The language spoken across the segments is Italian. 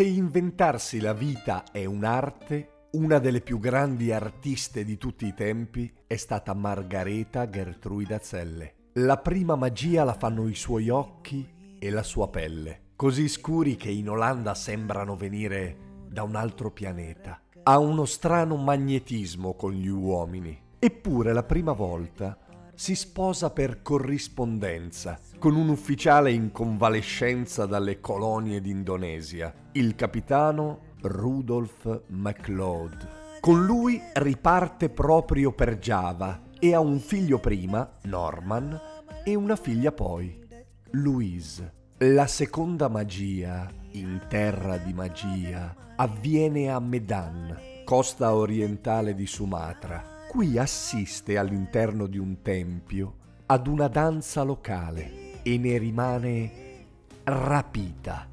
Se inventarsi la vita è un'arte, una delle più grandi artiste di tutti i tempi è stata Margareta Gertruida Zelle. La prima magia la fanno i suoi occhi e la sua pelle, così scuri che in Olanda sembrano venire da un altro pianeta. Ha uno strano magnetismo con gli uomini. Eppure la prima volta si sposa per corrispondenza con un ufficiale in convalescenza dalle colonie d'Indonesia, il capitano Rudolf MacLeod. Con lui riparte proprio per Java e ha un figlio prima, Norman, e una figlia poi, Louise. La seconda magia, in terra di magia, avviene a Medan, costa orientale di Sumatra Qui assiste all'interno di un tempio ad una danza locale e ne rimane rapita.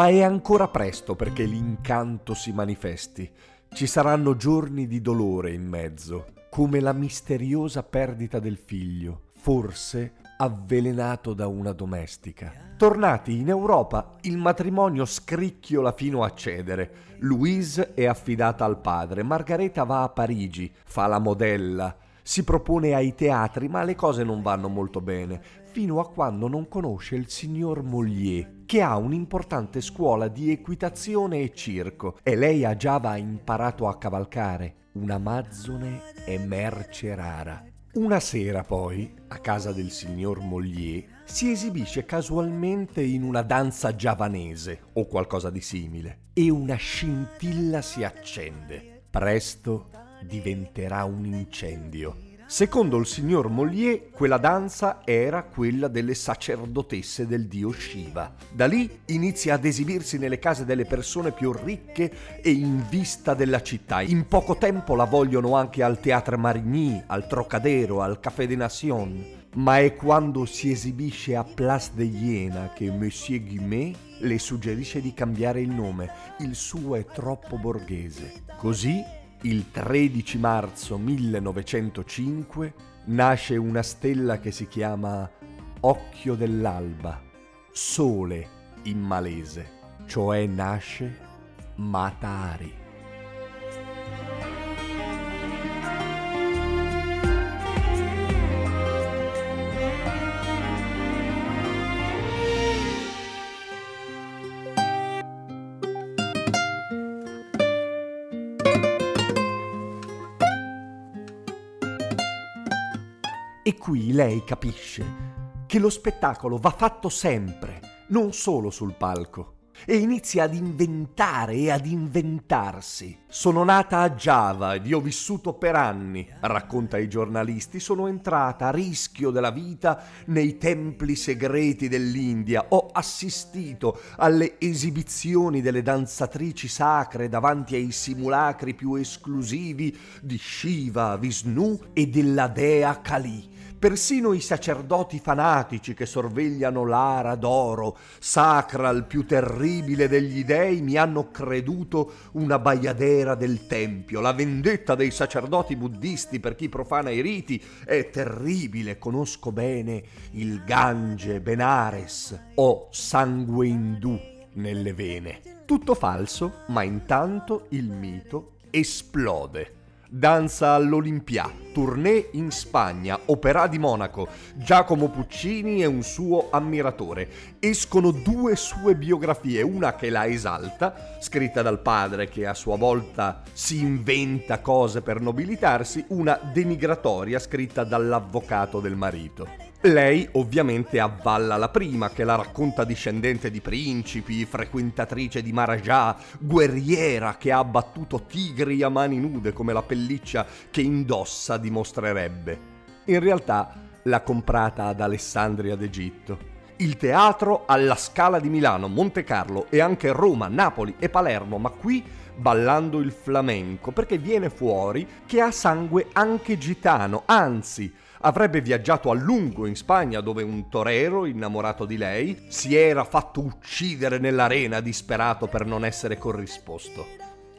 Ma è ancora presto perché l'incanto si manifesti. Ci saranno giorni di dolore in mezzo, come la misteriosa perdita del figlio, forse avvelenato da una domestica. Tornati in Europa, il matrimonio scricchiola fino a cedere. Louise è affidata al padre, Margareta va a Parigi, fa la modella, si propone ai teatri, ma le cose non vanno molto bene, fino a quando non conosce il signor Mollier, che ha un'importante scuola di equitazione e circo, e lei a Giava ha imparato a cavalcare. Una mazzone è merce rara. Una sera poi, a casa del signor Mollier, si esibisce casualmente in una danza giavanese o qualcosa di simile e una scintilla si accende. Presto diventerà un incendio. Secondo il signor Mollier, quella danza era quella delle sacerdotesse del dio Shiva. Da lì inizia ad esibirsi nelle case delle persone più ricche e in vista della città. In poco tempo la vogliono anche al Théâtre Marigny, al Trocadero, al Café des Nations. Ma è quando si esibisce a Place de Iena che Monsieur Guimet le suggerisce di cambiare il nome. Il suo è troppo borghese. Così il 13 marzo 1905 nasce una stella che si chiama Occhio dell'alba, sole in malese, cioè nasce Matahari. E qui lei capisce che lo spettacolo va fatto sempre, non solo sul palco, e inizia ad inventare e ad inventarsi. Sono nata a Java ed ho vissuto per anni, racconta ai giornalisti, sono entrata a rischio della vita nei templi segreti dell'India, ho assistito alle esibizioni delle danzatrici sacre davanti ai simulacri più esclusivi di Shiva, Vishnu e della dea Kali Persino i sacerdoti fanatici che sorvegliano l'ara d'oro, sacra al più terribile degli dei, mi hanno creduto una baiadera del tempio. La vendetta dei sacerdoti buddisti per chi profana i riti è terribile. Conosco bene il Gange, Benares. Ho sangue indù nelle vene. Tutto falso, ma intanto il mito esplode. Danza all'Olimpia, tournée in Spagna, opera di Monaco, Giacomo Puccini è un suo ammiratore. Escono due sue biografie, una che la esalta, scritta dal padre che a sua volta si inventa cose per nobilitarsi, una denigratoria scritta dall'avvocato del marito. Lei ovviamente avvalla la prima, che la racconta discendente di principi, frequentatrice di Maharajà, guerriera che ha abbattuto tigri a mani nude come la pelliccia che indossa dimostrerebbe. In realtà l'ha comprata ad Alessandria d'Egitto. Il teatro alla Scala di Milano, Monte Carlo e anche Roma, Napoli e Palermo, ma qui ballando il flamenco, perché viene fuori che ha sangue anche gitano, anzi avrebbe viaggiato a lungo in Spagna dove un torero, innamorato di lei, si era fatto uccidere nell'arena disperato per non essere corrisposto.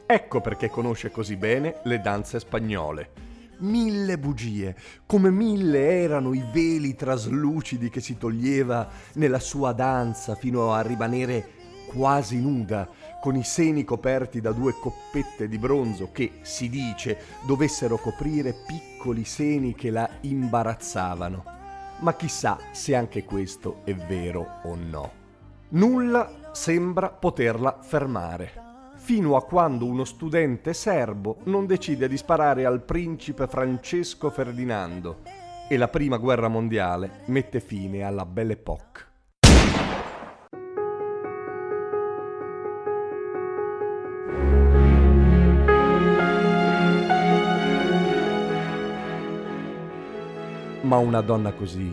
Ecco perché conosce così bene le danze spagnole. Mille bugie, come mille erano i veli traslucidi che si toglieva nella sua danza fino a rimanere quasi nuda, con i seni coperti da due coppette di bronzo che, si dice, dovessero coprire piccoli seni che la imbarazzavano. Ma chissà se anche questo è vero o no. Nulla sembra poterla fermare, fino a quando uno studente serbo non decide di sparare al principe Francesco Ferdinando e la prima guerra mondiale mette fine alla Belle Époque. Ma una donna così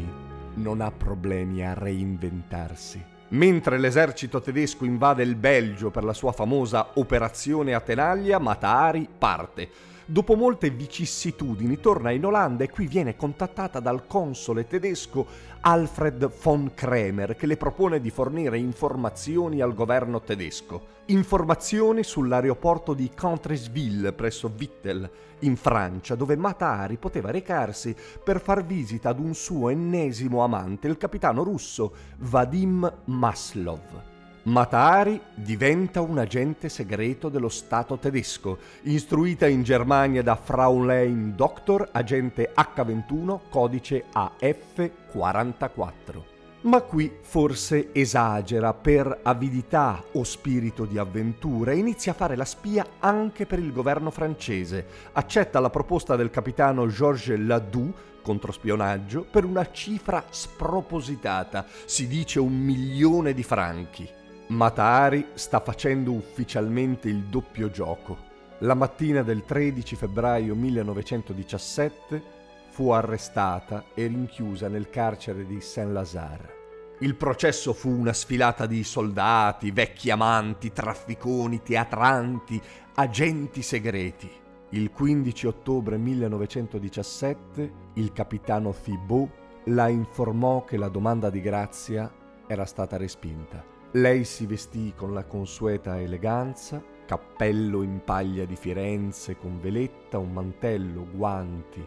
non ha problemi a reinventarsi. Mentre l'esercito tedesco invade il Belgio per la sua famosa Operazione Atenaglia, Matahari parte Dopo molte vicissitudini torna in Olanda e qui viene contattata dal console tedesco Alfred von Kremer che le propone di fornire informazioni al governo tedesco. Informazioni sull'aeroporto di Contresville presso Vittel, in Francia, dove Matari poteva recarsi per far visita ad un suo ennesimo amante, il capitano russo Vadim Maslov. Matari diventa un agente segreto dello Stato tedesco, istruita in Germania da Fraulein Doctor, agente H21, codice AF44. Ma qui forse esagera per avidità o spirito di avventura e inizia a fare la spia anche per il governo francese. Accetta la proposta del capitano Georges Ladoux controspionaggio per una cifra spropositata, si dice un milione di franchi. Matari sta facendo ufficialmente il doppio gioco. La mattina del 13 febbraio 1917 fu arrestata e rinchiusa nel carcere di Saint-Lazare. Il processo fu una sfilata di soldati, vecchi amanti, trafficoni, teatranti, agenti segreti. Il 15 ottobre 1917 il capitano Thibault la informò che la domanda di grazia era stata respinta. Lei si vestì con la consueta eleganza, cappello in paglia di Firenze con veletta, un mantello, guanti.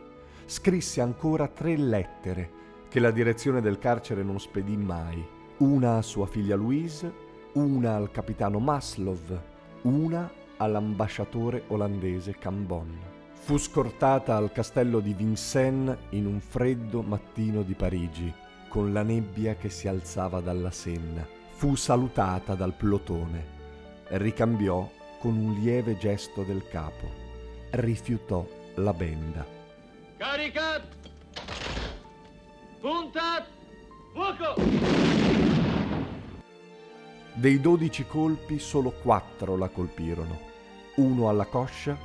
Scrisse ancora tre lettere che la direzione del carcere non spedì mai. Una a sua figlia Louise, una al capitano Maslov, una all'ambasciatore olandese Cambon. Fu scortata al castello di Vincennes in un freddo mattino di Parigi, con la nebbia che si alzava dalla Senna fu salutata dal plotone, ricambiò con un lieve gesto del capo, rifiutò la benda. Caricat! Puntat! Fuoco! Dei dodici colpi solo quattro la colpirono, uno alla coscia,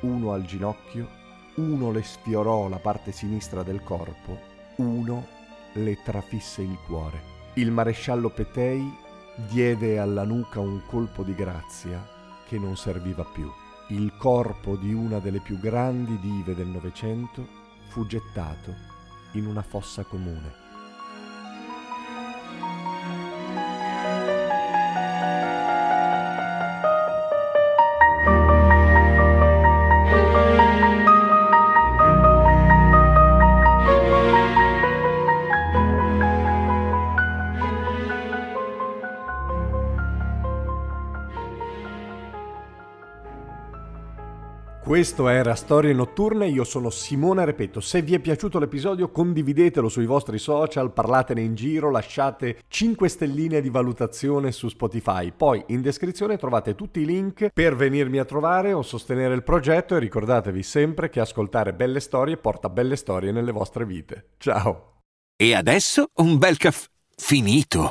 uno al ginocchio, uno le sfiorò la parte sinistra del corpo, uno le trafisse il cuore. Il maresciallo Petei diede alla nuca un colpo di grazia che non serviva più. Il corpo di una delle più grandi dive del Novecento fu gettato in una fossa comune. Questo era Storie Notturne, io sono Simone Repetto. Se vi è piaciuto l'episodio condividetelo sui vostri social, parlatene in giro, lasciate 5 stelline di valutazione su Spotify. Poi in descrizione trovate tutti i link per venirmi a trovare o sostenere il progetto e ricordatevi sempre che ascoltare belle storie porta belle storie nelle vostre vite. Ciao! E adesso un bel caffè finito.